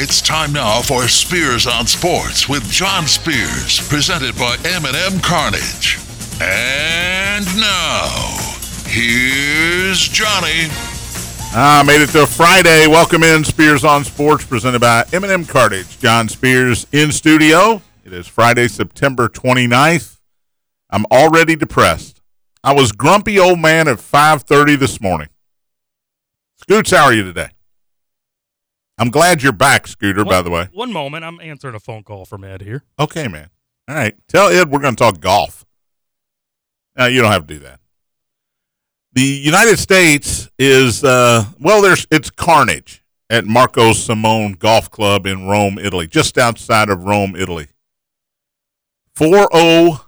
It's time now for Spears on Sports with John Spears, presented by M&M Cartage. And now, here's Johnny. Ah, made it to Friday. Welcome in Spears on Sports, presented by M&M Cartage. John Spears in studio. It is Friday, September 29th. I'm already depressed. I was grumpy old man at 5:30 this morning. Scoots, how are you today? I'm glad you're back, Scooter, by the way. One moment. I'm answering a phone call from Ed here. Okay, man. All right. Tell Ed we're going to talk golf. No, you don't have to do that. The United States is, uh, well, there's it's carnage at Marco Simone Golf Club in Rome, Italy, just outside of Rome, Italy. 4 0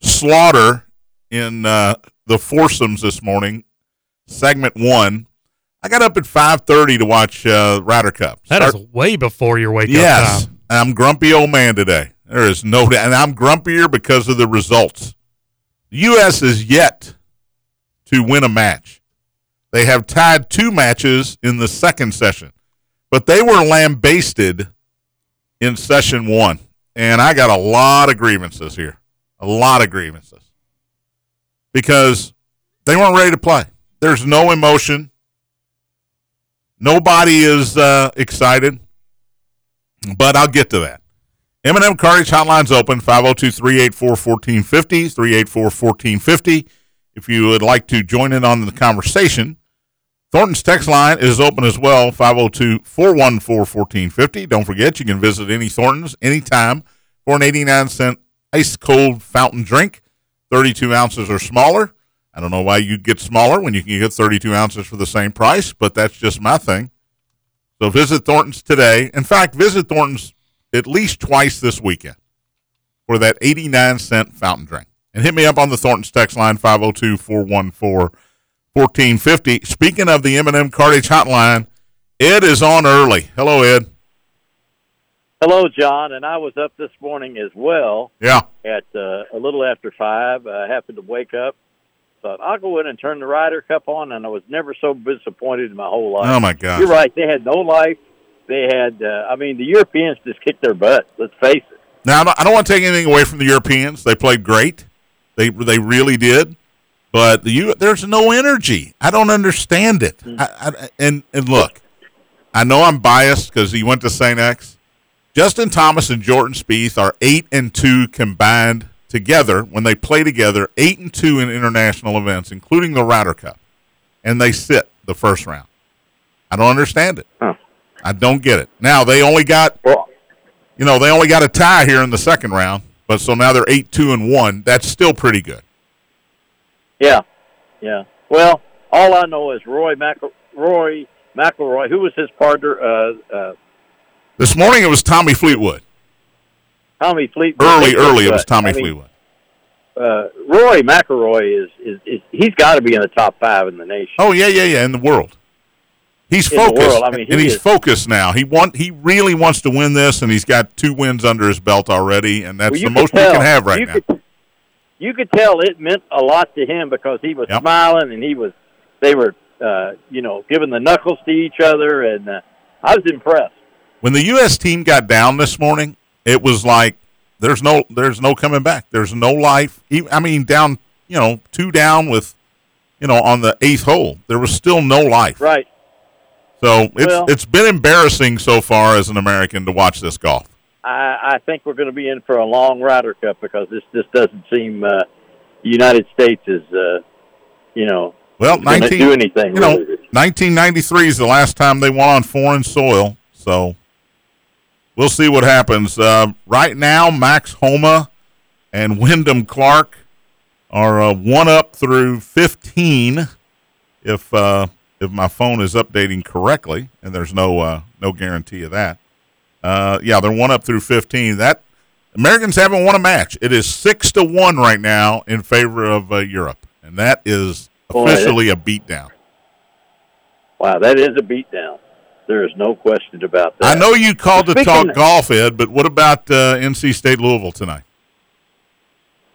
slaughter in uh, the foursomes this morning, segment one. I got up at five thirty to watch uh, Ryder Cup. That is way before your wake yes, up time. I'm grumpy old man today. There is no, and I'm grumpier because of the results. The U.S. is yet to win a match. They have tied two matches in the second session, but they were lambasted in session one, and I got a lot of grievances here, a lot of grievances because they weren't ready to play. There's no emotion. Nobody is uh, excited, but I'll get to that. M&M Cartage Hotline's open, 502-384-1450, 384-1450. If you would like to join in on the conversation, Thornton's text line is open as well, 502-414-1450. Don't forget, you can visit any Thornton's anytime for an 89-cent ice-cold fountain drink, 32 ounces or smaller. I don't know why you'd get smaller when you can get 32 ounces for the same price, but that's just my thing. So visit Thornton's today. In fact, visit Thornton's at least twice this weekend for that 89 cent fountain drink. And hit me up on the Thornton's text line 502 414 1450. Speaking of the M&M Cartage hotline, Ed is on early. Hello, Ed. Hello, John. And I was up this morning as well. Yeah. At uh, a little after five, I happened to wake up thought I'll go in and turn the Ryder Cup on, and I was never so disappointed in my whole life. Oh my God! You're right; they had no life. They had, uh, I mean, the Europeans just kicked their butt. Let's face it. Now, I don't want to take anything away from the Europeans. They played great. They they really did. But the U, there's no energy. I don't understand it. Mm-hmm. I, I, and and look, I know I'm biased because he went to St. X. Justin Thomas and Jordan Spieth are eight and two combined together when they play together, eight and two in international events, including the Ryder Cup, and they sit the first round. I don't understand it. Huh. I don't get it. Now they only got, you know, they only got a tie here in the second round, but so now they're eight two and one. That's still pretty good. Yeah, yeah. Well, all I know is Rory McIlroy, Rory McIlroy, who was his partner. Uh, uh, this morning it was Tommy Fleetwood. Tommy Fleetwood. Early, early, it was Tommy I mean, Fleetwood. Uh, Rory McIlroy is, is, is he's got to be in the top five in the nation. Oh yeah, yeah, yeah, in the world. He's in focused, I mean, he and he's is. focused now. He want he really wants to win this, and he's got two wins under his belt already, and that's well, the most tell, can have right you now. Could, you could tell it meant a lot to him because he was yep. smiling and he was they were uh, you know giving the knuckles to each other, and uh, I was impressed. When the U.S. team got down this morning, it was like there's no there's no coming back. There's no life. I mean, down you know two down with you know on the eighth hole, there was still no life. Right. So it's well, it's been embarrassing so far as an American to watch this golf. I, I think we're going to be in for a long Ryder Cup because this just doesn't seem uh, United States is uh, you know well 19 do anything. You know, 1993 is the last time they won on foreign soil. So we'll see what happens. Uh, right now, Max Homa and Wyndham Clark are uh, one up through 15. If uh, if my phone is updating correctly, and there's no uh, no guarantee of that. Uh, yeah, they're one up through 15. That Americans haven't won a match. It is six to one right now in favor of uh, Europe, and that is officially Boy, a beatdown. Wow, that is a beatdown. There is no question about that. I know you called well, to talk of, golf, Ed, but what about uh, NC State Louisville tonight?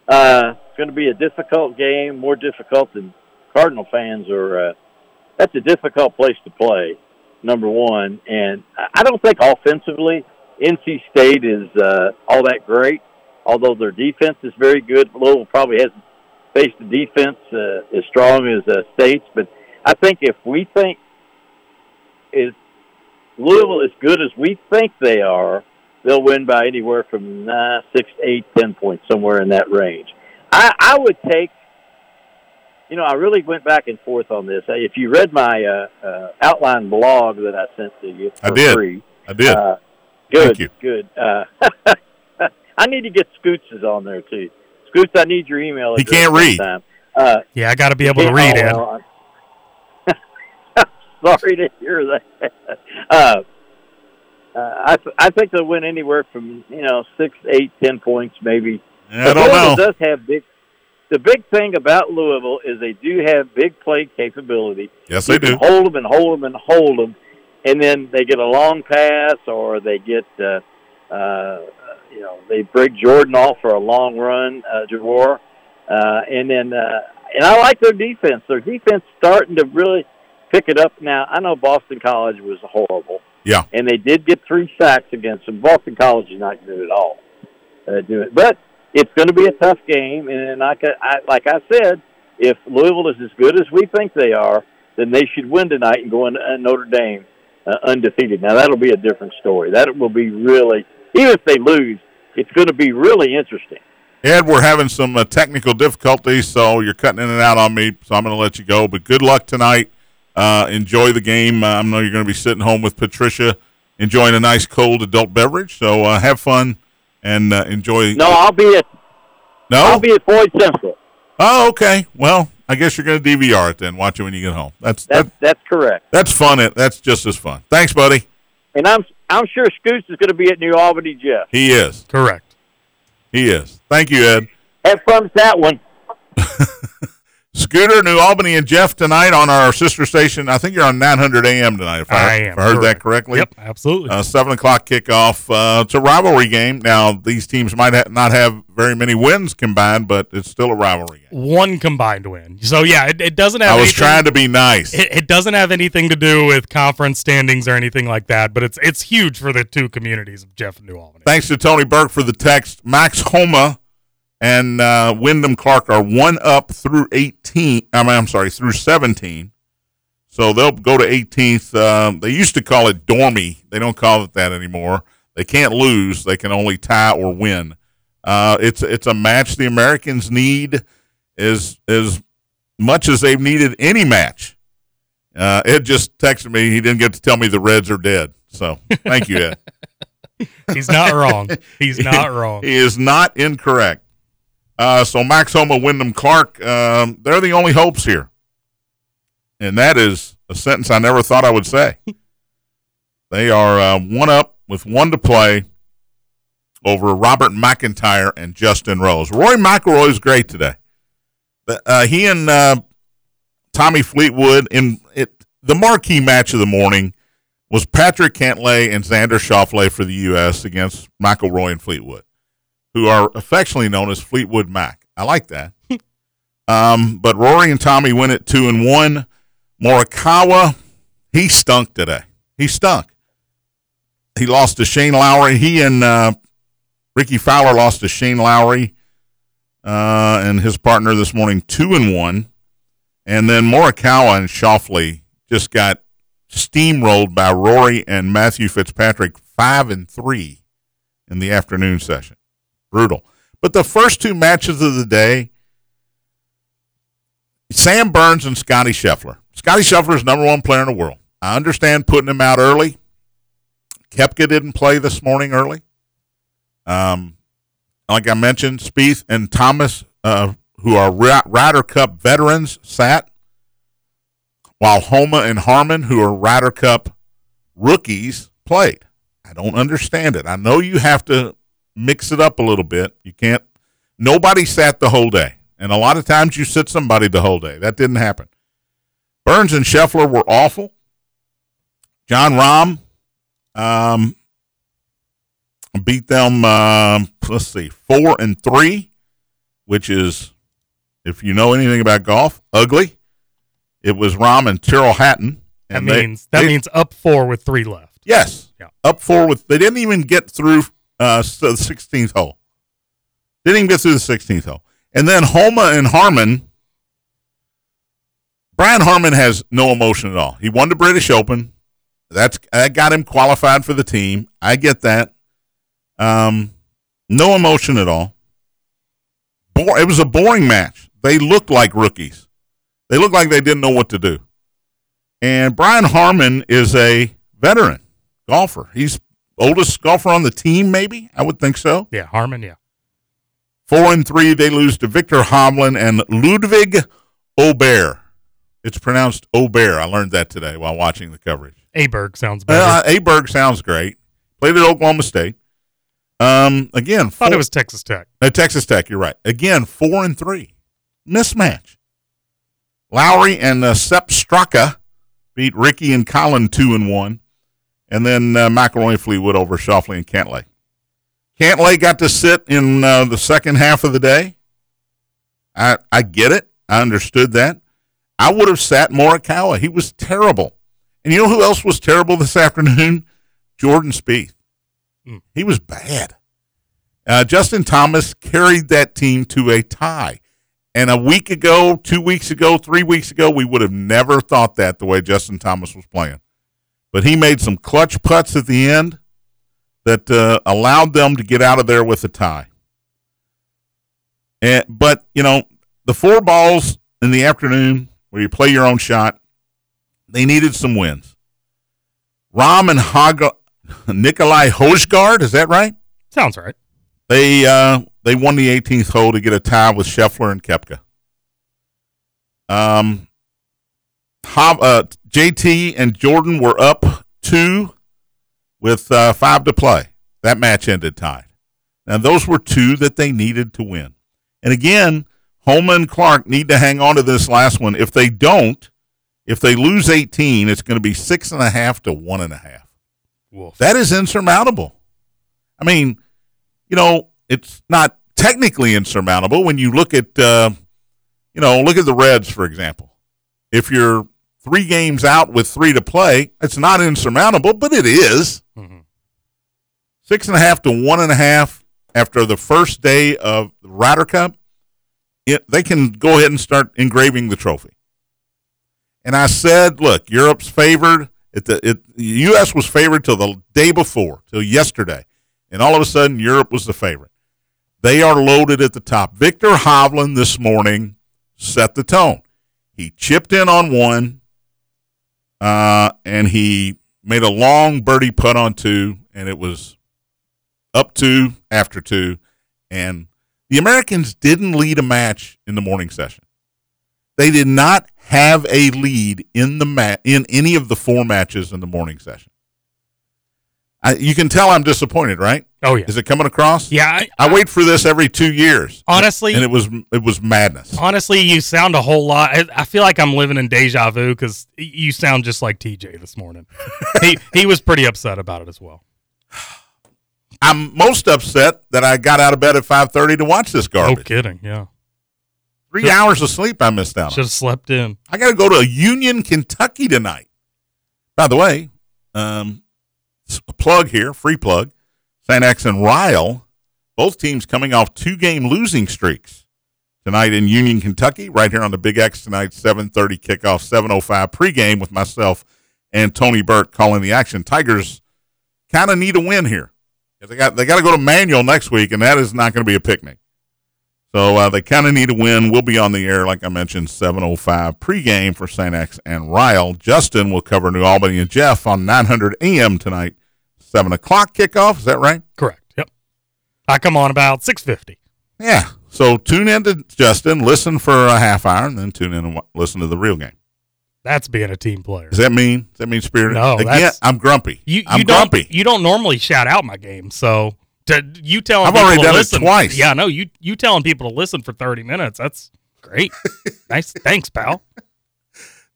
Uh, it's going to be a difficult game, more difficult than Cardinal fans are. Uh, that's a difficult place to play. number one. And I- I don't think offensively NC State is uh, all that great, although their defense is very good. Louisville probably hasn't faced a defense uh, as strong as uh, State's, but I think if we think is Louisville as good as we think they are, they'll win by anywhere from uh, six, eight, ten points, somewhere in that range. I, I would take. You know, I really went back and forth on this. If you read my uh, uh, outline blog that I sent to you for I did. free, I did. uh, good, Thank you. good. Uh, I need to get Scoots' on there too. Scoots, I need your email. He address can't read. sometime. Uh, Yeah, I got to be able to read oh, it. Sorry to hear that. Uh, uh, I th- I think they'll win anywhere from you know six, eight, ten points maybe. I don't Louisville know. does have big. The big thing about Louisville is they do have big play capability. Yes, they you can do. hold them and hold them and hold them, and then they get a long pass or they get, uh, uh, you know, they break Jordan off for a long run, uh, Jawhar, uh, and then uh, and I like their defense. Their defense starting to really pick it up now. I know Boston College was horrible. Yeah. and they did get three sacks against them. Boston College is not good at all. Uh, do it, but it's going to be a tough game, and like I, I like I said, if Louisville is as good as we think they are, then they should win tonight and go into uh, Notre Dame uh, undefeated. Now that'll be a different story. That will be really, even if they lose, it's going to be really interesting. Ed, we're having some uh, technical difficulties, so you're cutting in and out on me, so I'm going to let you go. But good luck tonight. Uh, enjoy the game. Uh, I know you're going to be sitting home with Patricia, enjoying a nice cold adult beverage. So uh, have fun and uh, enjoy. No, I'll be at no. I'll be at Floyd Central. oh, okay. Well, I guess you're going to DVR it then. Watch it when you get home. That's That's that, that's correct. that's fun. It that's just as fun. Thanks, buddy. And I'm I'm sure Scoots is going to be at New Albany, Jeff. He is. Correct. He is. Thank you, Ed. Have fun with that one. Scooter, New Albany, and Jeff tonight on our sister station. I think you're on 900 AM tonight. If I, I if am, I heard that correctly. Yep, absolutely. Uh, seven o'clock kickoff. Uh, it's a rivalry game. Now these teams might ha- not have very many wins combined, but it's still a rivalry game. One combined win. So yeah, it, it doesn't have. I was anything- trying to be nice. It, it doesn't have anything to do with conference standings or anything like that, but it's it's huge for the two communities of Jeff and New Albany. Thanks to Tony Burke for the text. Max Homa and uh, Wyndham Clark are one up through 18. I mean, I'm sorry, through 17. So they'll go to 18th. Um, they used to call it dormie. They don't call it that anymore. They can't lose. They can only tie or win. Uh, it's it's a match the Americans need as as much as they've needed any match. Uh, Ed just texted me. He didn't get to tell me the Reds are dead. So thank you, Ed. He's not wrong. He's not wrong. He is not incorrect. Uh, so Max Homa, Wyndham Clark, um, they're the only hopes here. And that is a sentence I never thought I would say. they are uh, one up with one to play over Robert McIntyre and Justin Rose. Rory McIlroy is great today. Uh, he and uh, Tommy Fleetwood in it. The marquee match of the morning was Patrick Cantlay and Xander Schauffele for the U.S. against McIlroy and Fleetwood, who are affectionately known as Fleetwood Mac. I like that. um, but Rory and Tommy win it two and one. Morikawa, he stunk today. He stunk. He lost to Shane Lowry. He and uh, Rickie Fowler lost to Shane Lowry uh, and his partner this morning, two and one. And then Morikawa and Schauffele just got steamrolled by Rory and Matthew Fitzpatrick, five and three in the afternoon session. Brutal. But the first two matches of the day, Sam Burns and Scotty Scheffler. Scotty Scheffler is number one player in the world. I understand putting him out early. Koepka didn't play this morning early. Um, like I mentioned, Spieth and Thomas, uh, who are Ry- Ryder Cup veterans, sat while Homa and Harman, who are Ryder Cup rookies, played. I don't understand it. I know you have to mix it up a little bit. You can't. Nobody sat the whole day, and a lot of times you sit somebody the whole day. That didn't happen. Burns and Scheffler were awful. Jon Rahm um, beat them. um let's see, four and three, which is, if you know anything about golf, ugly. It was Rahm and Tyrrell Hatton That And they- means that they- means up four with three left. yes, Yeah. up four with. They didn't even get through uh, the 16th hole. Didn't even get through the 16th hole, and then Homa and Harman. Brian Harman has no emotion at all. He won the British Open. That's that got him qualified for the team. I get that. Um, no emotion at all. Bo- it was a boring match. They looked like rookies. They looked like they didn't know what to do. And Brian Harman is a veteran golfer. He's oldest golfer on the team, maybe. I would think so. Yeah, Harman. Yeah, Four and three, they lose to Viktor Hovland and Ludwig Aubert. It's pronounced Aubert. I learned that today while watching the coverage. Aberg sounds better. Uh, Aberg sounds great. Played at Oklahoma State. Um, again, Thought four, it was Texas Tech. No, Texas Tech. You're right. Again, four and three, mismatch. Lowry and uh, Sepp Straka beat Rickie and Collin two and one, and then uh, McIlroy Fleetwood over Schauffele and Cantlay. Cantlay got to sit in uh, the second half of the day. I I get it. I understood that. I would have sat Morikawa. He was terrible. And you know who else was terrible this afternoon? Jordan Spieth. Hmm. He was bad. Uh, Justin Thomas carried that team to a tie. And a week ago, two weeks ago, three weeks ago, we would have never thought that the way Justin Thomas was playing. But he made some clutch putts at the end that uh, allowed them to get out of there with a tie. And, but, you know, the four balls in the afternoon where you play your own shot, they needed some wins. Rahm and Haga, Nikolai Hojgaard, is that right? Sounds right. They uh, they won the 18th hole to get a tie with Scheffler and Koepka. Um, Hav, uh, JT and Jordan were up two with uh, five to play. That match ended tied. Now those were two that they needed to win. And again, Homa and Clark need to hang on to this last one. If they don't, if they lose 18, it's going to be six and a half to one and a half. Wolf. That is insurmountable. I mean, you know, it's not technically insurmountable when you look at, uh, you know, look at the Reds, for example. If you're three games out with three to play, it's not insurmountable, but it is. Mhm. Six and a half to one and a half after the first day of the Ryder Cup, it, they can go ahead and start engraving the trophy. And I said, look, Europe's favored. It, the, it, the U.S. was favored till the day before, till yesterday. And all of a sudden, Europe was the favorite. They are loaded at the top. Viktor Hovland this morning set the tone. He chipped in on one, uh, and he made a long birdie putt on two, and it was up two after two. And the Americans didn't lead a match in the morning session. They did not have a lead in the ma- in any of the four matches in the morning session. I, you can tell I'm disappointed, right? Oh yeah. Is it coming across? Yeah. I, I wait for this every two years, honestly, and it was it was madness. honestly, you sound a whole lot. I, I feel like I'm living in deja vu because you sound just like TJ this morning. he he was pretty upset about it as well. I'm most upset that I got out of bed at 5:30 to watch this garbage. No kidding. Yeah. Three hours of sleep I missed out. Should have slept in. I got to go to Union, Kentucky tonight. By the way, um, a plug here, free plug. St. X and Ryle, both teams coming off two game losing streaks tonight in Union, Kentucky. Right here on the Big X tonight, 7:30 kickoff, 7:05 pregame with myself and Tony Burke calling the action. Tigers kind of need a win here. They got they got to go to Manual next week, and that is not going to be a picnic. So uh, they kind of need a win. We'll be on the air, like I mentioned, 7.05 pregame for St. X and Ryle. Justin will cover New Albany and Jeff on 900 AM tonight. 7 o'clock kickoff. Is that right? Correct. Yep. I come on about six fifty. Yeah. So tune in to Justin, listen for a half hour, and then tune in and listen to the real game. That's being a team player. Does that mean? Does that mean spirit? No, Again, I'm grumpy. You I'm don't grumpy. you don't normally shout out my game, so to you telling I've people already to done it listen, twice. Yeah, no, you you telling people to listen for thirty minutes. That's great. nice, thanks, pal.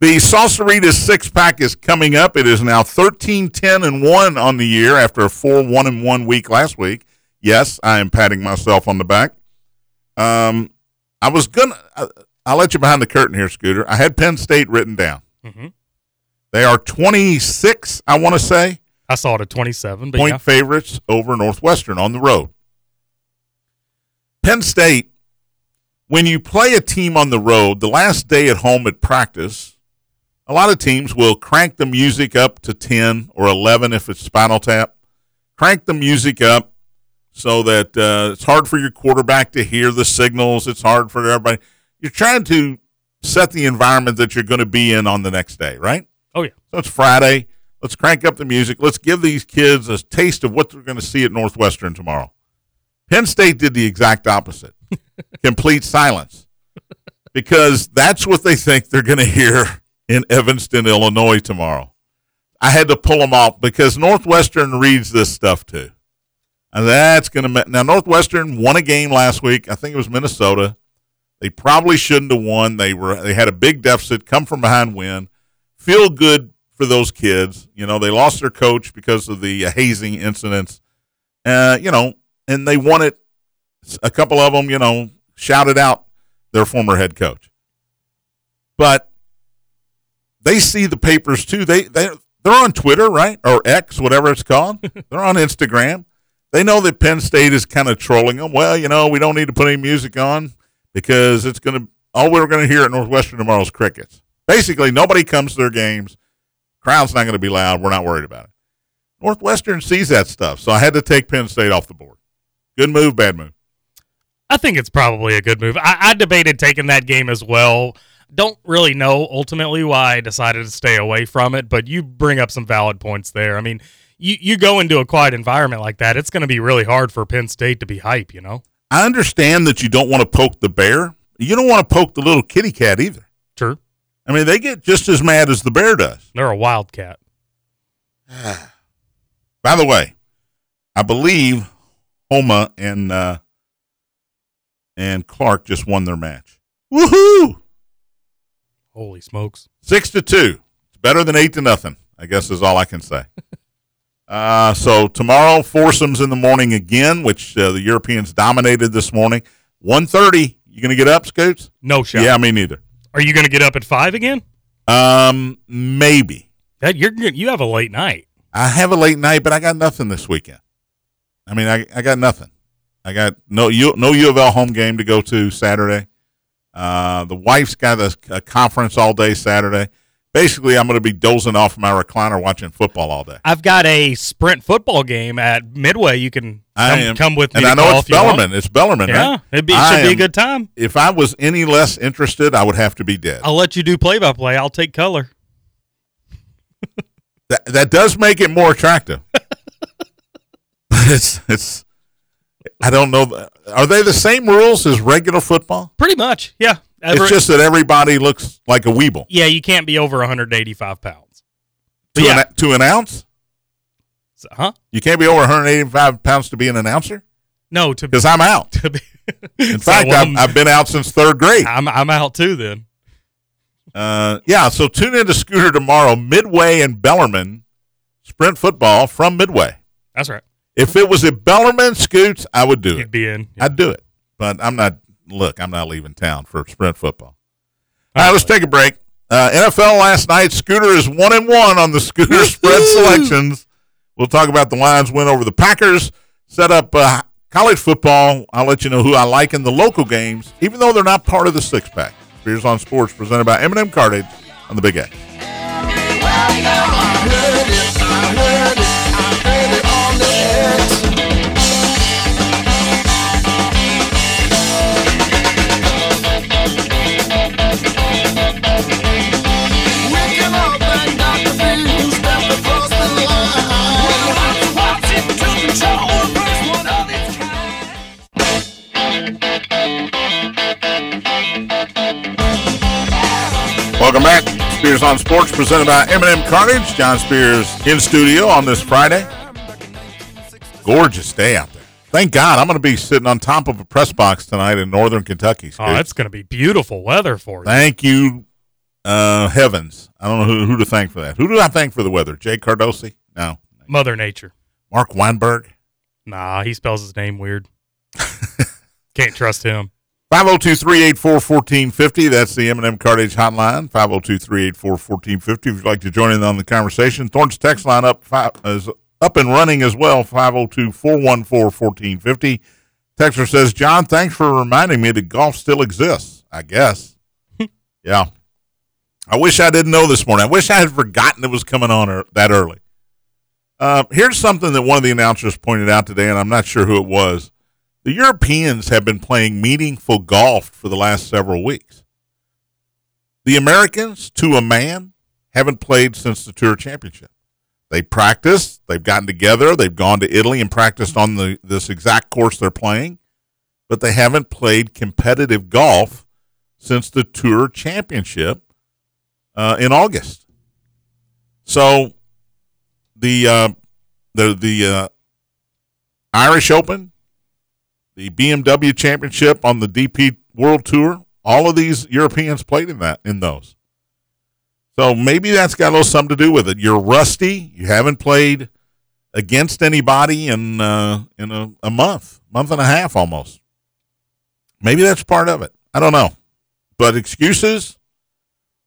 The Salsaritas six pack is coming up. It is now 13, 10, and 1 on the year after a 4 1 and 1 week last week. Yes, I am patting myself on the back. Um, I was going to, I'll let you behind the curtain here, Scooter. I had Penn State written down. hmm They are 26, I want to say, I saw it at 27, but point yeah. favorites over Northwestern on the road. Penn State, when you play a team on the road, the last day at home at practice, a lot of teams will crank the music up to 10 or 11 if it's Spinal Tap. Crank the music up so that uh, it's hard for your quarterback to hear the signals. It's hard for everybody. You're trying to set the environment that you're going to be in on the next day, right? Oh, yeah. So it's Friday. Let's crank up the music. Let's give these kids a taste of what they're going to see at Northwestern tomorrow. Penn State did the exact opposite complete silence because that's what they think they're going to hear in Evanston, Illinois tomorrow. I had to pull them off because Northwestern reads this stuff too. And that's going to now Northwestern won a game last week. I think it was Minnesota. They probably shouldn't have won. They were they had a big deficit, come from behind win. Feel good for those kids. You know, they lost their coach because of the hazing incidents. Uh, you know, and they it. A couple of them, you know, shouted out their former head coach. But they see the papers too. They they they're on Twitter, right? Or X, whatever it's called. they're on Instagram. They know that Penn State is kind of trolling them. Well, you know, we don't need to put any music on because it's going to all we're going to hear at Northwestern tomorrow is crickets. Basically, nobody comes to their games. Crowd's not going to be loud. We're not worried about it. Northwestern sees that stuff, so I had to take Penn State off the board. Good move, bad move. I think it's probably a good move. I, I debated taking that game as well. Don't really know ultimately why I decided to stay away from it, but you bring up some valid points there. I mean, you, you go into a quiet environment like that, it's going to be really hard for Penn State to be hype, you know? I understand that you don't want to poke the bear. You don't want to poke the little kitty cat either. I mean, they get just as mad as the bear does. They're a wildcat. By the way, I believe Homa and uh, and Clark just won their match. Woohoo! Holy smokes. Six to two. It's better than eight to nothing. I guess is all I can say. uh, so tomorrow, foursomes in the morning again, which uh, the Europeans dominated this morning. One thirty. You gonna get up, Scoots? No shot. Yeah, me neither. Are you going to get up at 5 again? Um, maybe. That you're you have a late night. I have a late night, but I got nothing this weekend. I mean, I, I got nothing. I got no U, no U of L home game to go to Saturday. Uh, the wife's got a, a conference all day Saturday. Basically, I'm going to be dozing off my recliner watching football all day. I've got a sprint football game at Midway. You can come, am, come with me. and I know it's if you want. Bellarmine. It's Bellerman, Yeah, right? it'd be, it I should be a good time. If I was any less interested, I would have to be dead. I'll let you do play by play. I'll take color. That that does make it more attractive. But it's it's. I don't know. Are they the same rules as regular football? Pretty much, yeah. Every- It's just that everybody looks like a weeble. yeah, you can't be over 185 pounds. To, Yeah. an, to announce? So, huh? You can't be over 185 pounds to be an announcer? No, to, Because I'm out. to be. In fact, I've, I've been out since third grade. I'm I'm out too. Then Uh, yeah, so tune in to Scooter tomorrow, Midway and Bellarmine, sprint football from Midway. that's right. If it was at Bellarmine Scoots, I would do You'd it. be in. I'd do it. But I'm not, look, I'm not leaving town for sprint football. All right, let's take a break. Uh, NFL last night, Scooter is one and one on the Scooter spread selections. We'll talk about the Lions win over the Packers. Set up uh, college football. I'll let you know who I like in the local games, even though they're not part of the six pack. Spears on Sports, presented by M&M Cartage on the Big A. Welcome back. Spears on Sports, presented by M&M Carnage. John Spears in studio on this Friday. Gorgeous day out there. Thank God. I'm going to be sitting on top of a press box tonight in northern Kentucky. Oh, Scoot. it's going to be beautiful weather for you. Thank you, uh, heavens. I don't know who, who to thank for that. Who do I thank for the weather? Jay Cardosi? No. Mother Nature. Marc Weinberg? Nah, he spells his name weird. Can't trust him. 502-384-1450. That's the M&M Cartage hotline. 502-384-1450. If you'd like to join in on the conversation, Thornton's text line up five, is up and running as well. 502-414-1450. Texter says, John, thanks for reminding me that golf still exists. I guess. yeah. I wish I didn't know this morning. I wish I had forgotten it was coming on er- that early. Uh, here's something that one of the announcers pointed out today, and I'm not sure who it was. The Europeans have been playing meaningful golf for the last several weeks. The Americans, to a man, haven't played since the Tour Championship. They practiced, they've gotten together, they've gone to Italy and practiced on the this exact course they're playing, but they haven't played competitive golf since the Tour Championship uh, in August. So the uh, the the uh, Irish Open, the BMW Championship on the DP World Tour, all of these Europeans played in that in those. So maybe that's got a little something to do with it. You're rusty. You haven't played against anybody in uh, in a, a month, month and a half almost. Maybe that's part of it. I don't know. But excuses?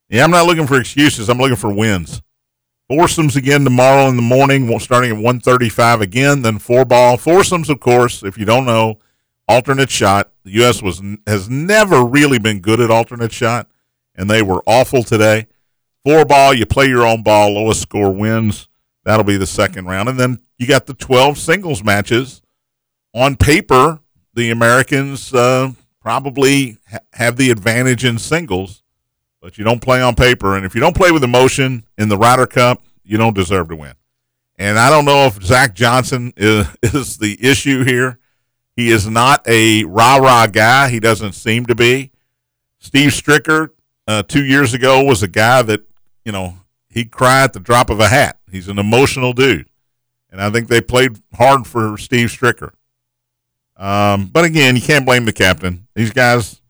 Yeah, I'm not looking for excuses. I'm looking for wins. Foursomes again tomorrow in the morning, starting at 1:35 again. Then four ball foursomes, of course. If you don't know, alternate shot. The U.S. was has never really been good at alternate shot, and they were awful today. Four ball, you play your own ball. Lowest score wins. That'll be the second round, and then you got the 12 singles matches. On paper, the Americans uh, probably ha- have the advantage in singles but you don't play on paper. And if you don't play with emotion in the Ryder Cup, you don't deserve to win. And I don't know if Zach Johnson is, is the issue here. He is not a rah rah guy. He doesn't seem to be. Steve Stricker, uh, two years ago, was a guy that, you know, he'd cry at the drop of a hat. He's an emotional dude. And I think they played hard for Steve Stricker. Um, but again, you can't blame the captain. These guys,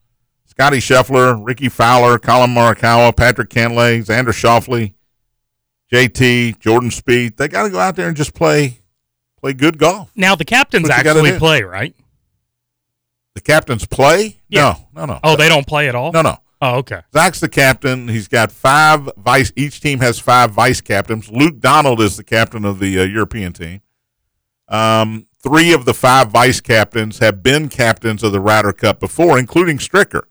Scotty Scheffler, Rickie Fowler, Collin Morikawa, Patrick Cantlay, Xander Schauffele, JT, Jordan Spieth. They got to go out there and just play play good golf. Now the captains actually play, right? The captains play? Yeah. No, no, no. Oh, they don't play at all? No, no. Oh, okay. Zach's the captain. He's got five vice. Each team has five vice captains. Luke Donald is the captain of the uh, European team. Um, three of the five vice captains have been captains of the Ryder Cup before, including Stricker.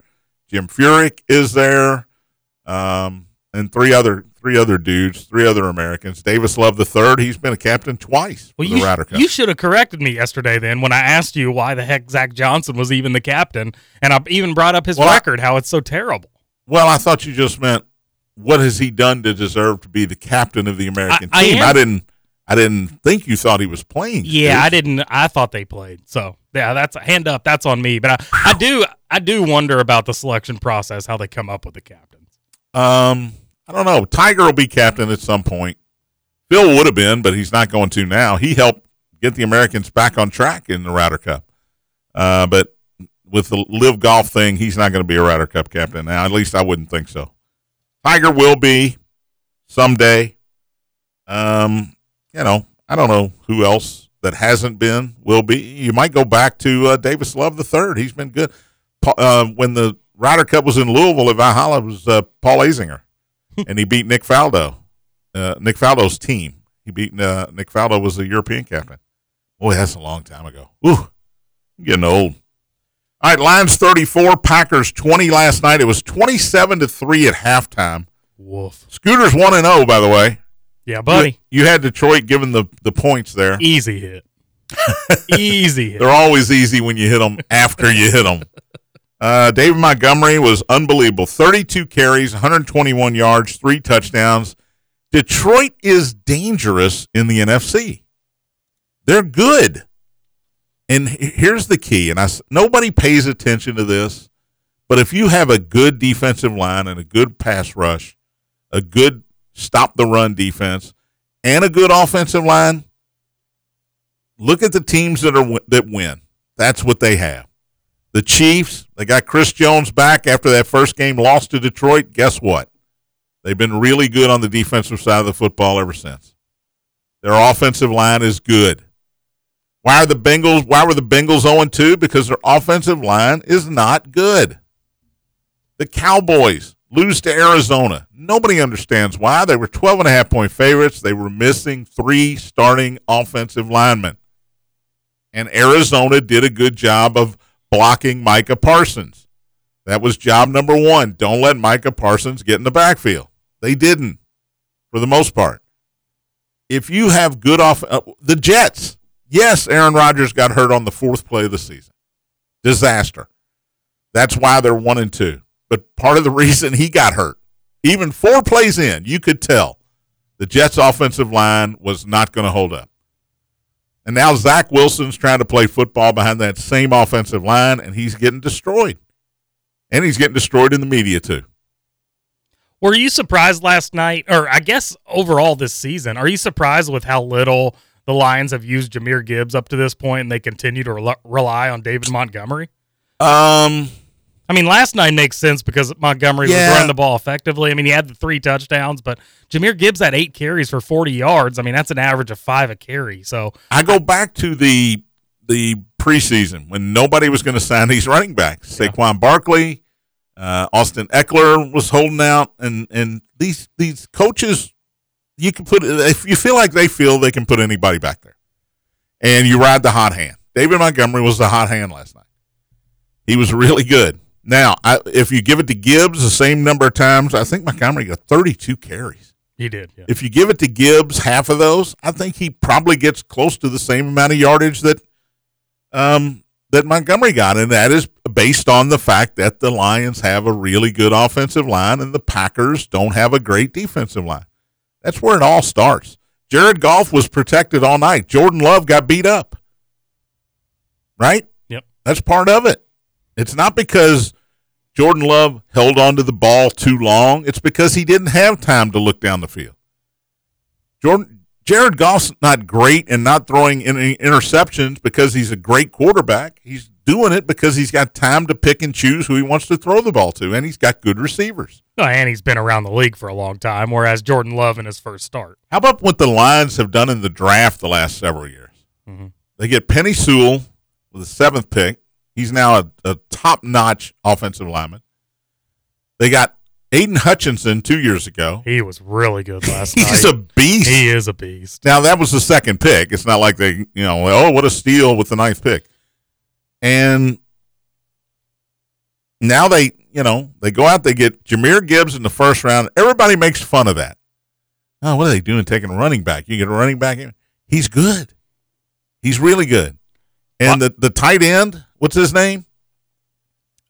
Jim Furyk is there, um, and three other three other dudes, three other Americans. Davis Love the third. He's been a captain twice well, the Ryder Cup. You should have corrected me yesterday then when I asked you why the heck Zach Johnson was even the captain, and I even brought up his well, record, how it's so terrible. Well, I thought you just meant what has he done to deserve to be the captain of the American I, team? I, I didn't. I didn't think you thought he was playing. Yeah, I didn't. I thought they played. So yeah, that's a hand up. That's on me. But I, I do, I do wonder about the selection process, how they come up with the captains. Um, I don't know. Tiger will be captain at some point. Phil would have been, but he's not going to now. He helped get the Americans back on track in the Ryder Cup. Uh, but with the live golf thing, he's not going to be a Ryder Cup captain now. At least I wouldn't think so. Tiger will be someday. Um, you know, I don't know who else that hasn't been will be. You might go back to uh, Davis Love the third. He's been good. Uh, when the Ryder Cup was in Louisville at Valhalla, it was uh, Paul Azinger, and he beat Nick Faldo. Uh, Nick Faldo's team. He beat uh, Nick Faldo was the European captain. Boy, that's a long time ago. Ooh, I'm getting old. All right, Lions 34, Packers 20 last night. It was 27 to 3 at halftime. Woof. Scooters 1 and 0 by the way. Yeah, buddy. You, you had Detroit given the the points there. Easy hit. easy hit. They're always easy when you hit them after you hit them. Uh, David Montgomery was unbelievable. 32 carries, 121 yards, three touchdowns. Detroit is dangerous in the NFC. They're good. And here's the key, and I, nobody pays attention to this, but if you have a good defensive line and a good pass rush, a good stop the run defense, and a good offensive line, look at the teams that are that win. That's what they have. The Chiefs, they got Chris Jones back after that first game lost to Detroit. Guess what? They've been really good on the defensive side of the football ever since. Their offensive line is good. Why are the Bengals? Why were the Bengals 0 2? Because their offensive line is not good. The Cowboys lose to Arizona. Nobody understands why. They were 12 and a half point favorites. They were missing three starting offensive linemen. And Arizona did a good job of blocking Micah Parsons. That was job number one. Don't let Micah Parsons get in the backfield. They didn't, for the most part. If you have good off, uh, the Jets, yes, Aaron Rodgers got hurt on the fourth play of the season. Disaster. That's why they're one and two. But part of the reason he got hurt, even four plays in, you could tell the Jets' offensive line was not going to hold up. And now Zach Wilson's trying to play football behind that same offensive line, and he's getting destroyed. And he's getting destroyed in the media, too. Were you surprised last night, or I guess overall this season? Are you surprised with how little the Lions have used Jahmyr Gibbs up to this point, and they continue to rel- rely on David Montgomery? Um, I mean, last night makes sense because Montgomery Yeah. was running the ball effectively. I mean, he had the three touchdowns, but Jahmyr Gibbs had eight carries for 40 yards. I mean, that's an average of five a carry. So, I go back to the the preseason when nobody was going to sign these running backs. Saquon Barkley, uh, Austin Ekeler was holding out, and and these these coaches, you can put if you feel like they feel they can put anybody back there, and you ride the hot hand. David Montgomery was the hot hand last night. He was really good. Now, I, if you give it to Gibbs the same number of times, I think Montgomery got 32 carries. he did. Yeah. If you give it to Gibbs half of those, I think he probably gets close to the same amount of yardage that um, that Montgomery got, and that is based on the fact that the Lions have a really good offensive line and the Packers don't have a great defensive line. That's where it all starts. Jared Goff was protected all night. Jordan Love got beat up. Right? Yep. That's part of it. It's not because Jordan Love held onto the ball too long. It's because he didn't have time to look down the field. Jordan Jared Goff's not great and not throwing any interceptions because he's a great quarterback. He's doing it because he's got time to pick and choose who he wants to throw the ball to, and he's got good receivers. Oh, and he's been around the league for a long time, whereas Jordan Love in his first start. How about what the Lions have done in the draft the last several years? Mhm. They get Penei Sewell with the seventh pick. He's now a, a top notch offensive lineman. They got Aidan Hutchinson two years ago. He was really good last He's night. He's a beast. he is a beast. Now that was the second pick. It's not like they, you know, oh, what a steal with the ninth pick. And now they, you know, they go out, they get Jahmyr Gibbs in the first round. Everybody makes fun of that. Oh, what are they doing taking a running back? You get a running back in. He's good. He's really good. And the, the tight end, what's his name?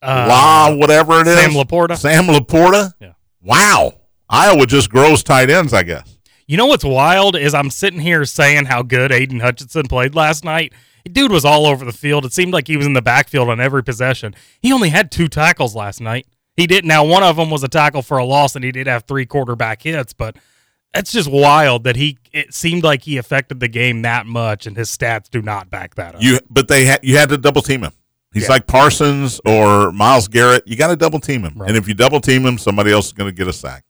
Uh, La, whatever it is. Sam Laporta. Sam Laporta. Yeah. Wow. Iowa just grows tight ends, I guess. You know what's wild is I'm sitting here saying how good Aidan Hutchinson played last night. Dude was all over the field. It seemed like he was in the backfield on every possession. He only had two tackles last night. He didn't. now one of them was a tackle for a loss, and he did have three quarterback hits. But that's just wild that he. It seemed like he affected the game that much, and his stats do not back that up. You, but they had you had to double team him. He's Yeah. like Parsons or Myles Garrett. You got to double team him, Right. and if you double team him, somebody else is going to get a sack.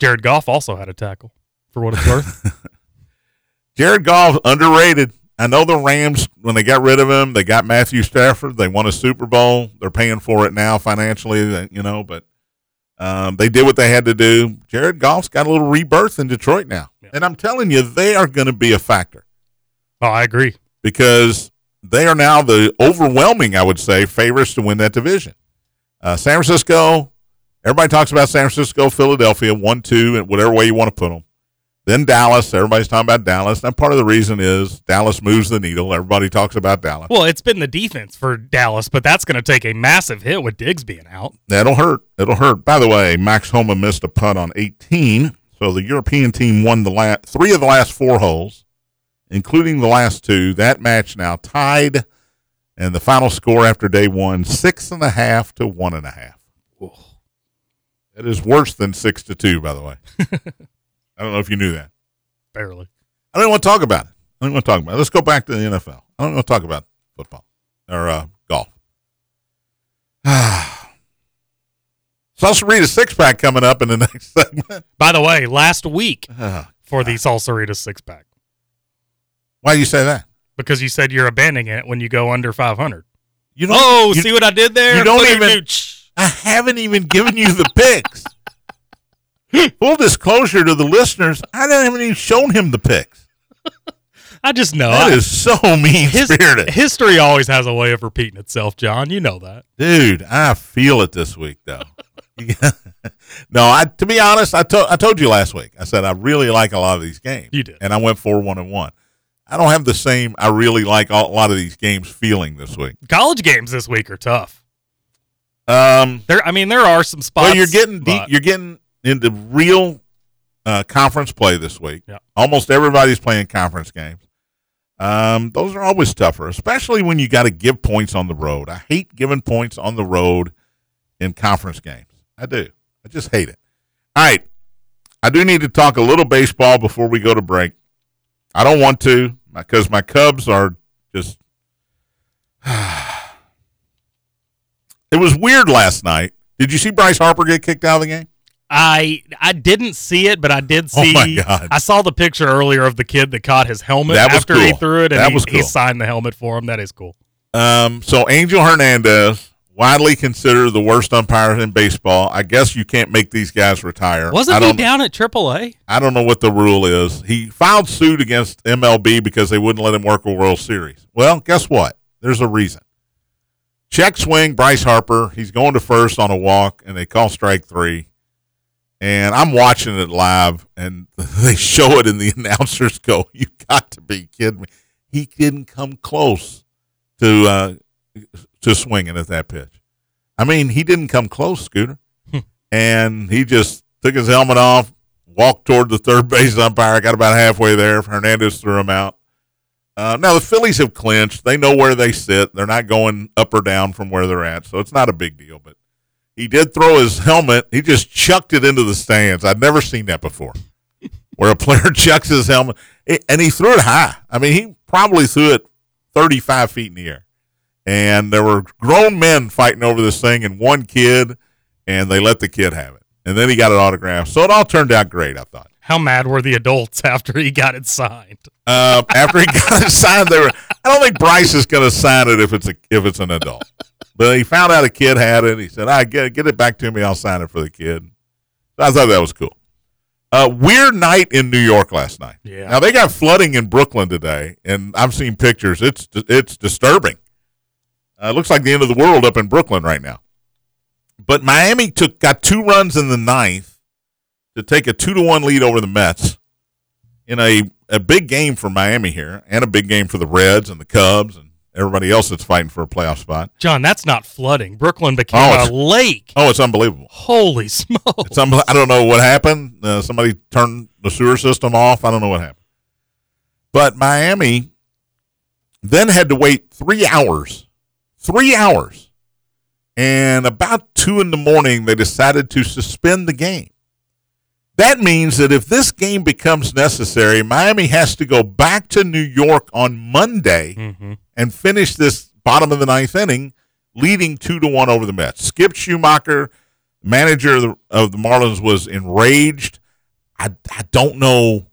Jared Goff also had a tackle for what it's worth. Jared Goff underrated. I know the Rams when they got rid of him, they got Matthew Stafford. They won a Super Bowl. They're paying for it now financially, you know. But um, they did what they had to do. Jared Goff's got a little rebirth in Detroit now, Yeah. and I'm telling you, they are going to be a factor. oh, I agree. because they are now the overwhelming, I would say, favorites to win that division. Uh, San Francisco, everybody talks about San Francisco, Philadelphia, one, two, and whatever way you want to put them. Then Dallas, everybody's talking about Dallas. And part of the reason is Dallas moves the needle. Everybody talks about Dallas. Well, it's been the defense for Dallas, but that's going to take a massive hit with Diggs being out. That'll hurt. It'll hurt. By the way, Max Homa missed a punt on 18, so the European team won the last three of the last four holes, including the last two. That match now tied, and the final score after day one six and a half to one and a half. That is worse than six to two, by the way. I don't know if you knew that. Barely. I don't want to talk about it. I don't want to talk about it. Let's go back to the NFL. I don't want to talk about football or uh, golf. Salsarita six pack coming up in the next segment. By the way, last week Uh, for the Salsarita six pack. Why do you say that? because you said you're abandoning it when you go under 500. You don't. Oh, you, see what I did there? you don't Look even- you. I haven't even given you the picks. Full disclosure to the listeners, I haven't even shown him the picks. I just know. That I- is so mean his, spirited, history always has a way of repeating itself, John. You know that. dude. I feel it this week, though. no, I. To be honest, I told I told you last week. I said I really like a lot of these games. You did. and I went four one and one. I don't have the same. I really like a lot of these games feeling this week. College games this week are tough. Um, There, I mean, there are some spots. well, you're getting deep, you're getting into real uh, conference play this week. Yeah. Almost everybody's playing conference games. Um, those are always tougher, especially when you got to give points on the road. I hate giving points on the road in conference games. I do. I just hate it. All right. I do need to talk a little baseball before we go to break. I don't want to because my Cubs are just. it was weird last night. Did you see Bryce Harper get kicked out of the game? I I didn't see it, but I did see. Oh my God. I saw the picture earlier of the kid that caught his helmet That after he threw it, and That he, was he signed the helmet for him. That is cool. Um, so Angel Hernandez, widely considered the worst umpire in baseball. I guess you can't make these guys retire. Wasn't he down at AAA? I don't know what the rule is. He filed suit against MLB because they wouldn't let him work a World Series. Well, guess what? There's a reason. Check swing, Bryce Harper. He's going to first on a walk, and they call strike three. And I'm watching it live, and they show it, and the announcers go, "You got to be kidding me!" He didn't come close to uh, to swinging at that pitch. I mean, he didn't come close, Scooter, and he just took his helmet off, walked toward the third base umpire. Got about halfway there. Hernandez threw him out. Uh, now the Phillies have clinched. They know where they sit. They're not going up or down from where they're at, so it's not a big deal. But he did throw his helmet. He just chucked it into the stands. I've never seen that before, where a player chucks his helmet and he threw it high. I mean, he probably threw it thirty-five feet in the air. And there were grown men fighting over this thing, and one kid, and they let the kid have it. And then he got an autograph. So it all turned out great, I thought. How mad were the adults after he got it signed? Um, after he got it signed, they were. I don't think Bryce is going to sign it if it's a if it's an adult. But he found out a kid had it. He said, "I get it, get it back to me. I'll sign it for the kid." So I thought that was cool. Uh, weird night in New York last night. Yeah. Now they got flooding in Brooklyn today, and I've seen pictures. It's it's disturbing. Uh, it looks like the end of the world up in Brooklyn right now. But Miami took got two runs in the ninth to take a two to one lead over the Mets in a a big game for Miami here, and a big game for the Reds and the Cubs and everybody else that's fighting for a playoff spot. John, that's not flooding. Brooklyn became Oh, a lake. Oh, it's unbelievable. Holy smokes! I don't know what happened. Uh, somebody turned the sewer system off. I don't know what happened. But Miami then had to wait three hours. Three hours. And about two in the morning, they decided to suspend the game. That means that if this game becomes necessary, Miami has to go back to New York on Monday hmm and finish this bottom of the ninth inning, leading two to one over the Mets. Skip Schumaker, manager of the, of the Marlins, was enraged. I, I don't know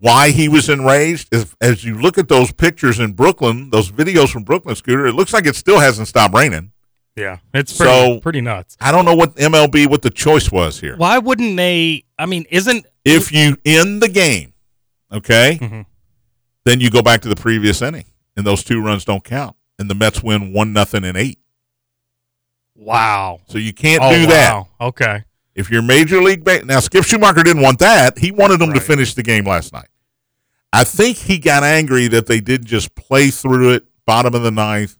why he was enraged. As, as you look at those pictures in Brooklyn, those videos from Brooklyn, Scooter, it looks like it still hasn't stopped raining. Yeah, it's pretty, So- pretty nuts. I don't know what MLB, what the choice was here. Why wouldn't they? I mean, isn't If you end the game, okay, Mhm. then you go back to the previous inning, and those two runs don't count, and the Mets win one nothing in eight. wow? So you can't oh, do that. Okay. If you're Major League Ba- now, Skip Schumaker didn't want that. He wanted them to finish the game last night. I think he got angry that they didn't just play through it, bottom of the ninth.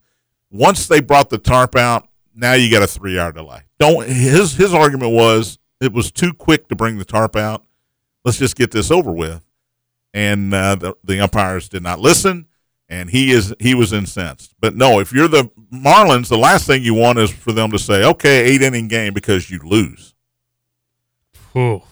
Once they brought the tarp out, now you got a three hour delay. Don't his his argument was it was too quick to bring the tarp out. Let's just get this over with. And uh, the the umpires did not listen, and he is he was incensed. But no, if you're the Marlins, the last thing you want is for them to say, "Okay, eight inning game" because you lose. Whew.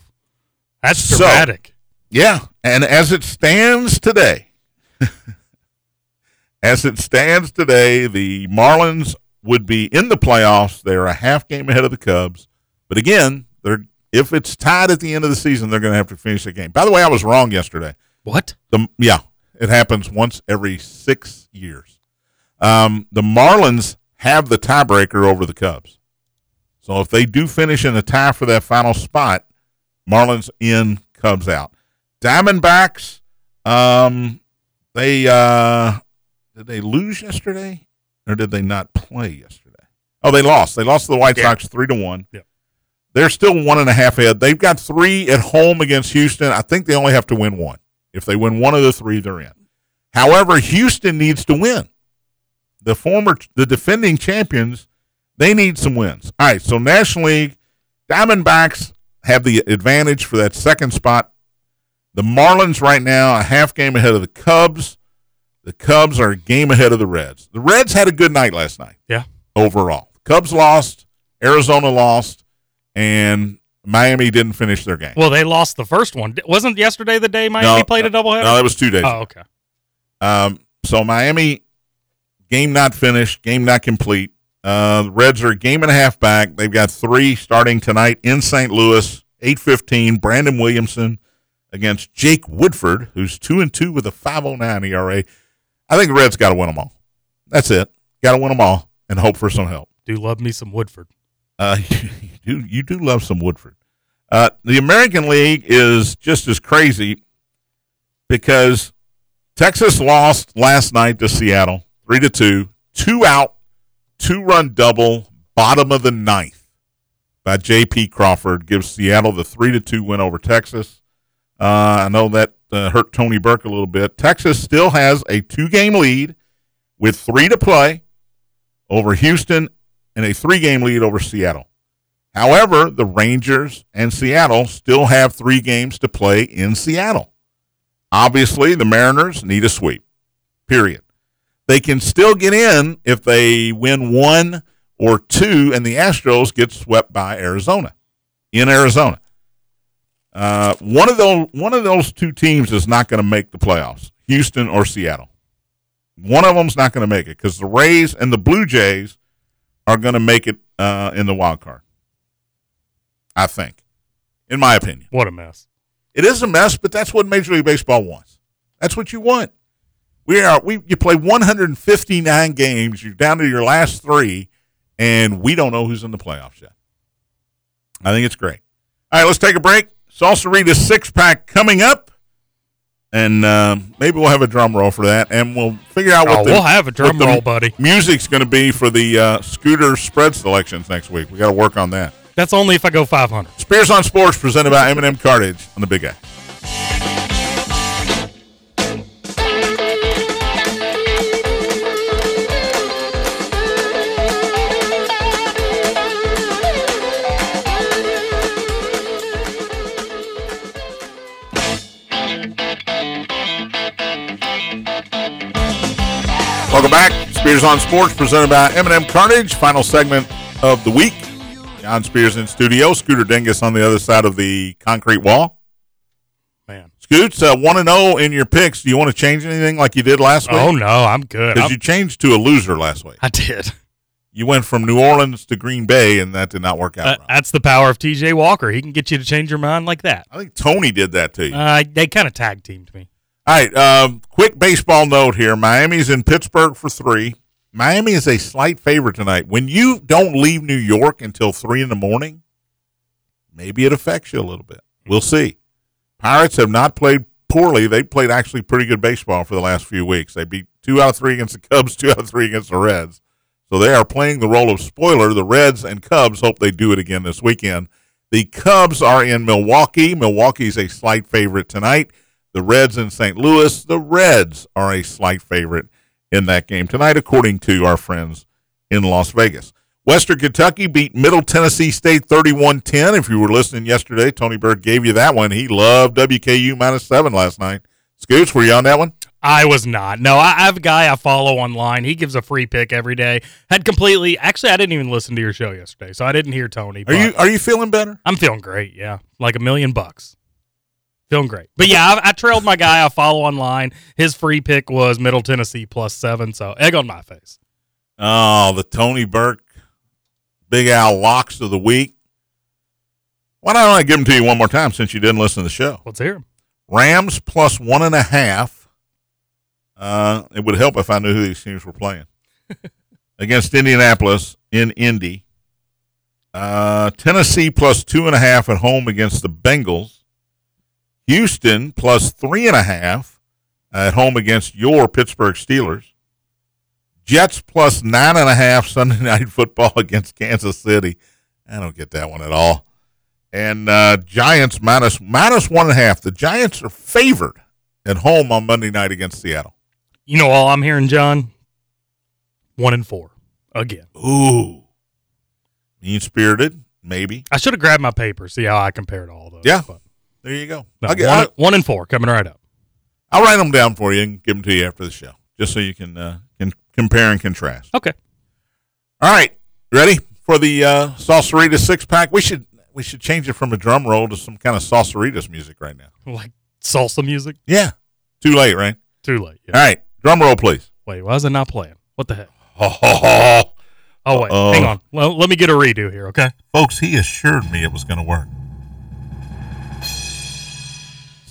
That's So- dramatic. Yeah, and as it stands today, as it stands today, the Marlins would be in the playoffs. They're a half game ahead of the Cubs, but again, they're if it's tied at the end of the season, they're going to have to finish the game. By the way, I was wrong yesterday. what? The yeah, It happens once every six years. Um, the Marlins have the tiebreaker over the Cubs. So if they do finish in a tie for that final spot, Marlins in, Cubs out. Diamondbacks, um, they uh, did they lose yesterday or did they not play yesterday? Oh, they lost. They lost to the White Yeah. Sox three to one. Yeah. They're still one and a half ahead. They've got three at home against Houston. I think they only have to win one. If they win one of the three, they're in. However, Houston needs to win. The former, the defending champions, they need some wins. All right, so National League, Diamondbacks have the advantage for that second spot. The Marlins right now a half game ahead of the Cubs. The Cubs are a game ahead of the Reds. The Reds had a good night last night Yeah. overall. Cubs lost, Arizona lost, and Miami didn't finish their game. Well, they lost the first one. Wasn't yesterday the day Miami No, played a doubleheader? No, that was two days. oh, okay. Um, so Miami game not finished, game not complete. Uh, the Reds are a game and a half back. They've got three starting tonight in St. Louis. Eight fifteen. Brandon Williamson against Jake Woodford, who's two and two with a five oh nine ERA. I think the Reds got to win them all. That's it. Got to win them all and hope for some help. Do love me some Woodford. Uh, you do you do love some Woodford. Uh, the American League is just as crazy because Texas lost last night to Seattle three to two, two out, two run double, bottom of the ninth by J.P. Crawford gives Seattle the three to two win over Texas. Uh, I know that uh, hurt Tony Burke a little bit. Texas still has a two game lead with three to play over Houston and a three game lead over Seattle. However, the Rangers and Seattle still have three games to play in Seattle. Obviously, the Mariners need a sweep, period. They can still get in if they win one or two, and the Astros get swept by Arizona in Arizona. Uh, one of those one of those two teams is not going to make the playoffs, Houston or Seattle. One of them's not going to make it because the Rays and the Blue Jays are going to make it uh, in the wild card. I think, in my opinion, What a mess. it is a mess, but that's what Major League Baseball wants. That's what you want. We are we you play 159 games. You're down to your last three, and we don't know who's in the playoffs yet. I think it's great. All right, let's take a break. Salsarita six pack coming up, and uh, maybe we'll have a drum roll for that, and we'll figure out what Oh, the, we'll have a drum roll, buddy. Music's going to be for the uh, scooter spread selections next week. We got to work on that. That's only if I go 500. Spears on Sports, presented by M&M Cartage on the Big Guy. Spears on Sports, presented by M&M Cartage. Final segment of the week. John Spears in studio. Scooter Dingus on the other side of the concrete wall. Man. Scoots, uh, 1 and 0 in your picks. Do you want to change anything like you did last week? Oh, no, I'm good. Because you changed to a loser last week. I did. You went from New Orleans to Green Bay, and that did not work out. Uh, right. that's the power of TJ Walker. He can get you to change your mind like that. I think Tony did that to you. Uh, they kind of tag teamed me. All right. Um, quick baseball note here. Miami's in Pittsburgh for three. Miami is a slight favorite tonight. When you don't leave New York until three in the morning, maybe it affects you a little bit. We'll see. Pirates have not played poorly. They played actually pretty good baseball for the last few weeks. They beat two out of three against the Cubs, two out of three against the Reds. So they are playing the role of spoiler. The Reds and Cubs hope they do it again this weekend. The Cubs are in Milwaukee. Milwaukee's a slight favorite tonight. The Reds in St. Louis. The Reds are a slight favorite in that game tonight, according to our friends in Las Vegas. Western Kentucky beat Middle Tennessee State 31 10. If you were listening yesterday, Tony Berg gave you that one. He loved WKU minus seven last night. Scoots, were you on that one? I was not. No, I, I have a guy I follow online. He gives a free pick every day. Had completely. Actually, I didn't even listen to your show yesterday, so I didn't hear Tony. Are you are you feeling better? I'm feeling great. Yeah, like a million bucks. Feeling great. But yeah, I, I trailed my guy I follow online. His free pick was Middle Tennessee plus seven. So egg on my face. Oh, the Tony Burke Big Al locks of the week. Why don't I give them to you one more time since you didn't listen to the show? Let's hear him. Rams plus one and a half Uh, it would help if I knew who these teams were playing. Against Indianapolis in Indy. Uh, Tennessee plus two and a half at home against the Bengals. Houston plus three and a half at home against your Pittsburgh Steelers. Jets plus nine and a half Sunday night football against Kansas City. I don't get that one at all. And uh, Giants minus minus one and a half. The Giants are favored at home on Monday night against Seattle. You know all I'm hearing, John? One and four. Again. Ooh. Mean spirited, maybe. I should have grabbed my paper, see how I compared all those. Yeah. but There you go. no, I'll, get- one, I'll, one and four coming right up. I'll write them down for you and give them to you after the show, just so you can uh, can compare and contrast. Okay. All right, ready for the uh, Salsaritas six pack? We should we should change it from a drum roll to some kind of Salsaritas music right now. Like salsa music? Yeah, too late, right? Too late. Yeah. All right, drum roll, please. Wait, why is it not playing? What the heck? Oh, Oh, wait. Uh-oh. Hang on. Well, let me get a redo here, okay? folks, he assured me it was going to work.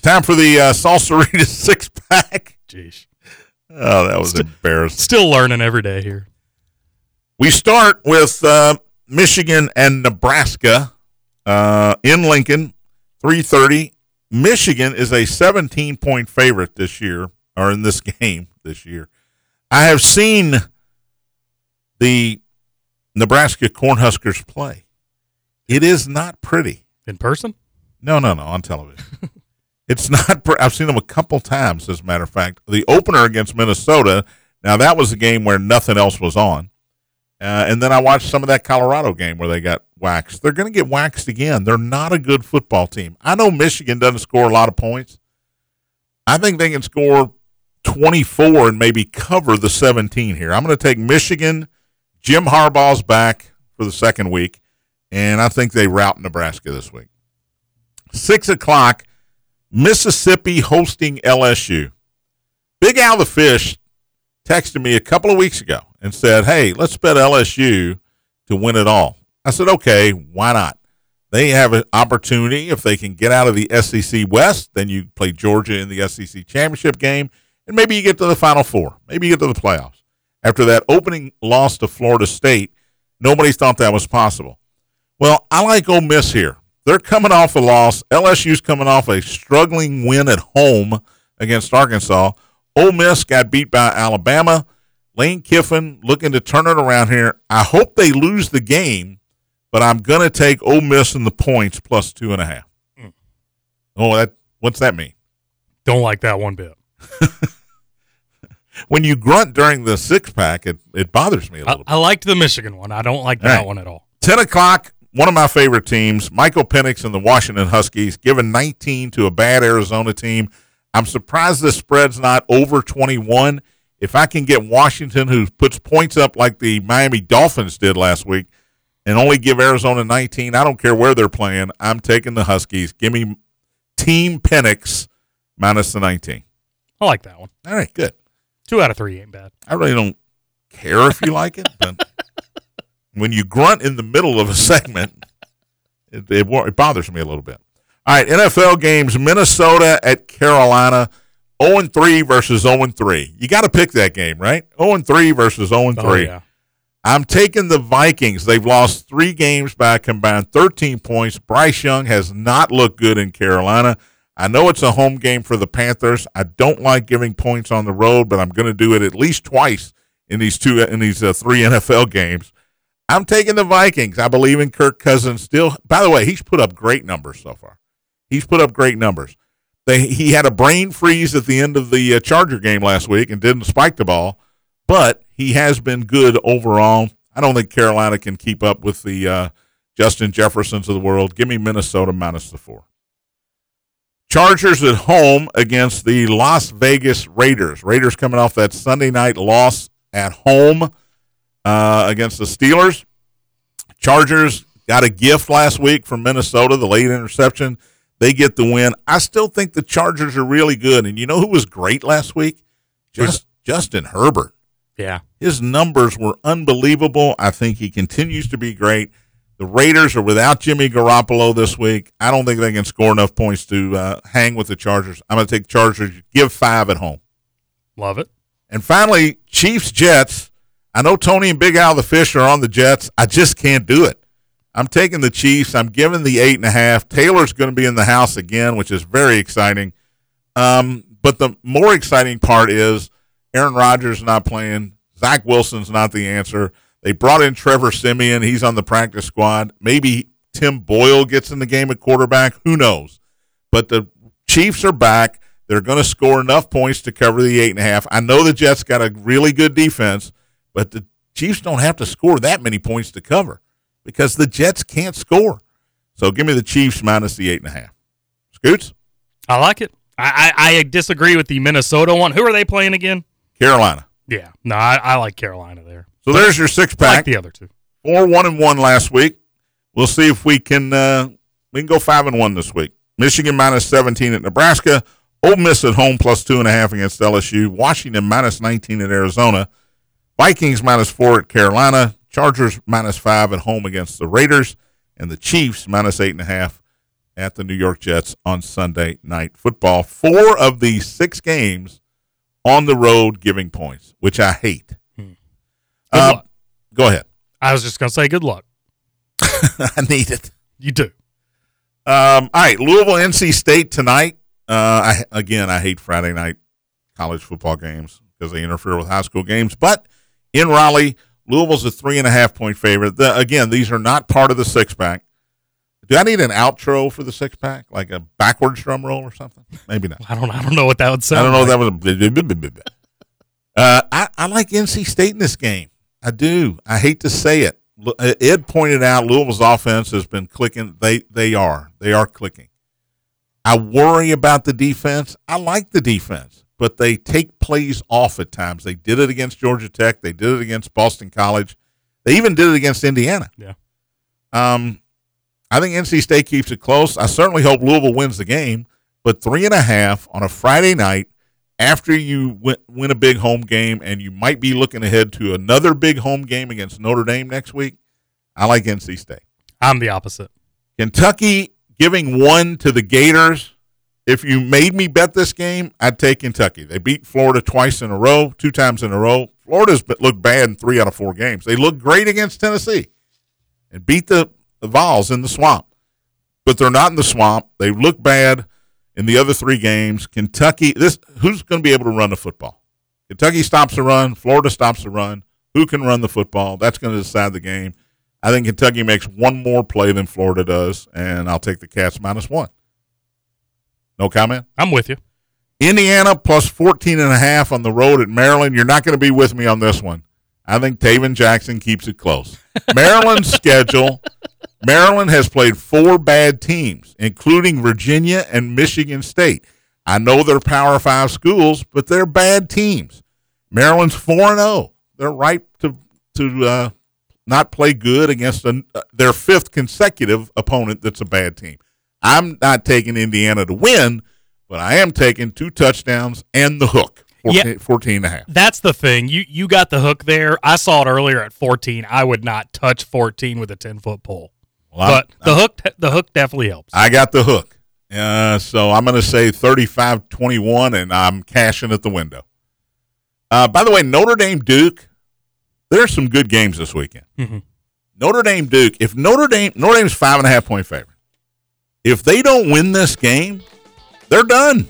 Time for the uh, Salsaritas six pack. Jeez. Oh, that was embarrassing. Still learning every day here. We start with uh, Michigan and Nebraska uh, in Lincoln, three thirty. Michigan is a seventeen point favorite this year, or in this game this year. I have seen the Nebraska Cornhuskers play. It is not pretty. In person? No, no, no, on television. it's not. I've seen them a couple times, as a matter of fact. The opener against Minnesota. Now that was a game where nothing else was on, uh, and then I watched some of that Colorado game where they got waxed. They're going to get waxed again. They're not a good football team. I know Michigan doesn't score a lot of points. I think they can score twenty four and maybe cover the seventeen here. I'm going to take Michigan. Jim Harbaugh's back for the second week, and I think they rout Nebraska this week. Six o'clock, Mississippi hosting LSU. Big Al the Fish texted me a couple of weeks ago and said, Hey, let's bet LSU to win it all. I said, Okay, why not? They have an opportunity. If they can get out of the SEC West, then you play Georgia in the SEC championship game, and maybe you get to the Final Four. Maybe you get to the playoffs. After that opening loss to Florida State, nobody thought that was possible. Well, I like Ole Miss here. They're coming off a loss. LSU's coming off a struggling win at home against Arkansas. Ole Miss got beat by Alabama. Lane Kiffin looking to turn it around here. I hope they lose the game, but I'm going to take Ole Miss in the points plus two and a half. Hmm. Oh, that what's that mean? Don't like that one bit. When you grunt during the six pack, it, it bothers me a I, little bit. I liked the Michigan one. I don't like that right. one at all. 10 o'clock, one of my favorite teams, Michael Penix and the Washington Huskies, giving 19 to a bad Arizona team. I'm surprised the spread's not over 21. If I can get Washington, who puts points up like the Miami Dolphins did last week, and only give Arizona 19, I don't care where they're playing. I'm taking the Huskies. Give me Team Penix minus the 19. I like that one. All right, good. Two out of three ain't bad. I really don't care if you like it, but when you grunt in the middle of a segment, it, it, it bothers me a little bit. All right, NFL games: Minnesota at Carolina, zero and three versus zero and three. You got to pick that game, right? Zero and three versus zero and Oh, three. I'm taking the Vikings. They've lost three games by a combined 13 points. Bryce Young has not looked good in Carolina. I know it's a home game for the Panthers. I don't like giving points on the road, but I'm going to do it at least twice in these two in these uh, three NFL games. I'm taking the Vikings. I believe in Kirk Cousins still. By the way, he's put up great numbers so far. He's put up great numbers. They, he had a brain freeze at the end of the uh, Charger game last week and didn't spike the ball, but he has been good overall. I don't think Carolina can keep up with the uh, Justin Jeffersons of the world. Give me Minnesota minus the four. Chargers at home against the Las Vegas Raiders. Raiders coming off that Sunday night loss at home uh, against the Steelers. Chargers got a gift last week from Minnesota, the late interception. They get the win. I still think the Chargers are really good. And you know who was great last week? Just Justin Herbert. Yeah. His numbers were unbelievable. I think he continues to be great. The Raiders are without Jimmy Garoppolo this week. I don't think they can score enough points to uh, hang with the Chargers. I'm going to take Chargers. Give five at home. Love it. And finally, Chiefs Jets. I know Tony and Big Al the Fish are on the Jets. I just can't do it. I'm taking the Chiefs. I'm giving the eight and a half. Taylor's going to be in the house again, which is very exciting. Um, but the more exciting part is Aaron Rodgers not playing. Zach Wilson's not the answer. They brought in Trevor Siemian. He's on the practice squad. Maybe Tim Boyle gets in the game at quarterback. Who knows? But the Chiefs are back. They're going to score enough points to cover the eight and a half. I know the Jets got a really good defense, but the Chiefs don't have to score that many points to cover because the Jets can't score. So give me the Chiefs minus the eight and a half. Scoots? I like it. I, I, I disagree with the Minnesota one. Who are they playing again? Carolina. Yeah, no, I, I like Carolina there. So there's your six I like pack. the other two. Four one and one last week. We'll see if we can uh, we can go five and one this week. Michigan minus seventeen at Nebraska. Ole Miss at home plus two and a half against LSU. Washington minus nineteen at Arizona. Vikings minus four at Carolina. Chargers minus five at home against the Raiders, and the Chiefs minus eight and a half at the New York Jets on Sunday night football. Four of the six games on the road giving points, which I hate. Good Uh, luck. go ahead. I was just gonna say good luck. I need it. You do. Um, all right, Louisville, NC State tonight. Uh, I again, I hate Friday night college football games because they interfere with high school games. But in Raleigh, Louisville's a three and a half point favorite. The, again, these are not part of the six pack. Do I need an outro for the six pack, like a backwards drum roll or something? Maybe not. I don't. I don't know what that would sound. I don't know like. that was a. Uh, I, I like NC State in this game. I do. I hate to say it. Uh, Ed pointed out Louisville's offense has been clicking. They they are they are clicking. I worry about the defense. I like the defense, but they take plays off at times. They did it against Georgia Tech. They did it against Boston College. They even did it against Indiana. Yeah. Um, I think NC State keeps it close. I certainly hope Louisville wins the game, but three and a half on a Friday night after you win, win a big home game and you might be looking ahead to another big home game against Notre Dame next week. I like NC State. I'm the opposite. Kentucky giving one to the Gators. If you made me bet this game, I'd take Kentucky. They beat Florida twice in a row, two times in a row. Florida's looked bad in three out of four games. They looked great against Tennessee and beat the, the Vols in the swamp. But they're not in the swamp. They look bad in the other three games. Kentucky, this who's going to be able to run the football? Kentucky stops the run. Florida stops the run. Who can run the football? That's going to decide the game. I think Kentucky makes one more play than Florida does, and I'll take the Cats minus one. No comment? I'm with you. Indiana plus 14 and a half on the road at Maryland. You're not going to be with me on this one. I think Tayven Jackson keeps it close. Maryland's schedule Maryland has played four bad teams, including Virginia and Michigan State. I know they're Power Five schools, but they're bad teams. Maryland's 4 and 0. They're ripe to, to uh, not play good against a, their fifth consecutive opponent that's a bad team. I'm not taking Indiana to win, but I am taking two touchdowns and the hook. 14, Yeah. 14 and a half. That's the thing. You you got the hook there. I saw it earlier at 14. I would not touch 14 with a 10 foot pole. Well, But the hook the hook definitely helps. I got the hook. Uh, so I'm going to say 35 21, and I'm cashing at the window. Uh, by the way, Notre Dame Duke, there's some good games this weekend. Mhm. Notre Dame Duke, if Notre Dame, Notre Dame's five and a half point favorite. If they don't win this game, they're done.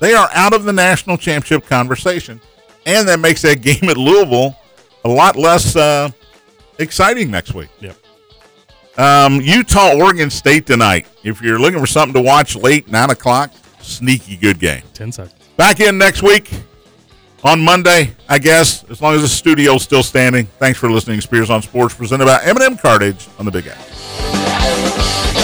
They are out of the national championship conversation. And that makes that game at Louisville a lot less uh, exciting next week. Yep. Um, Utah, Oregon State tonight. If you're looking for something to watch late, nine o'clock, sneaky good game. 10 seconds. Back in next week on Monday, I guess, as long as the studio's still standing. Thanks for listening. Spears on Sports, presented by M&M Cartage on the Big Apple.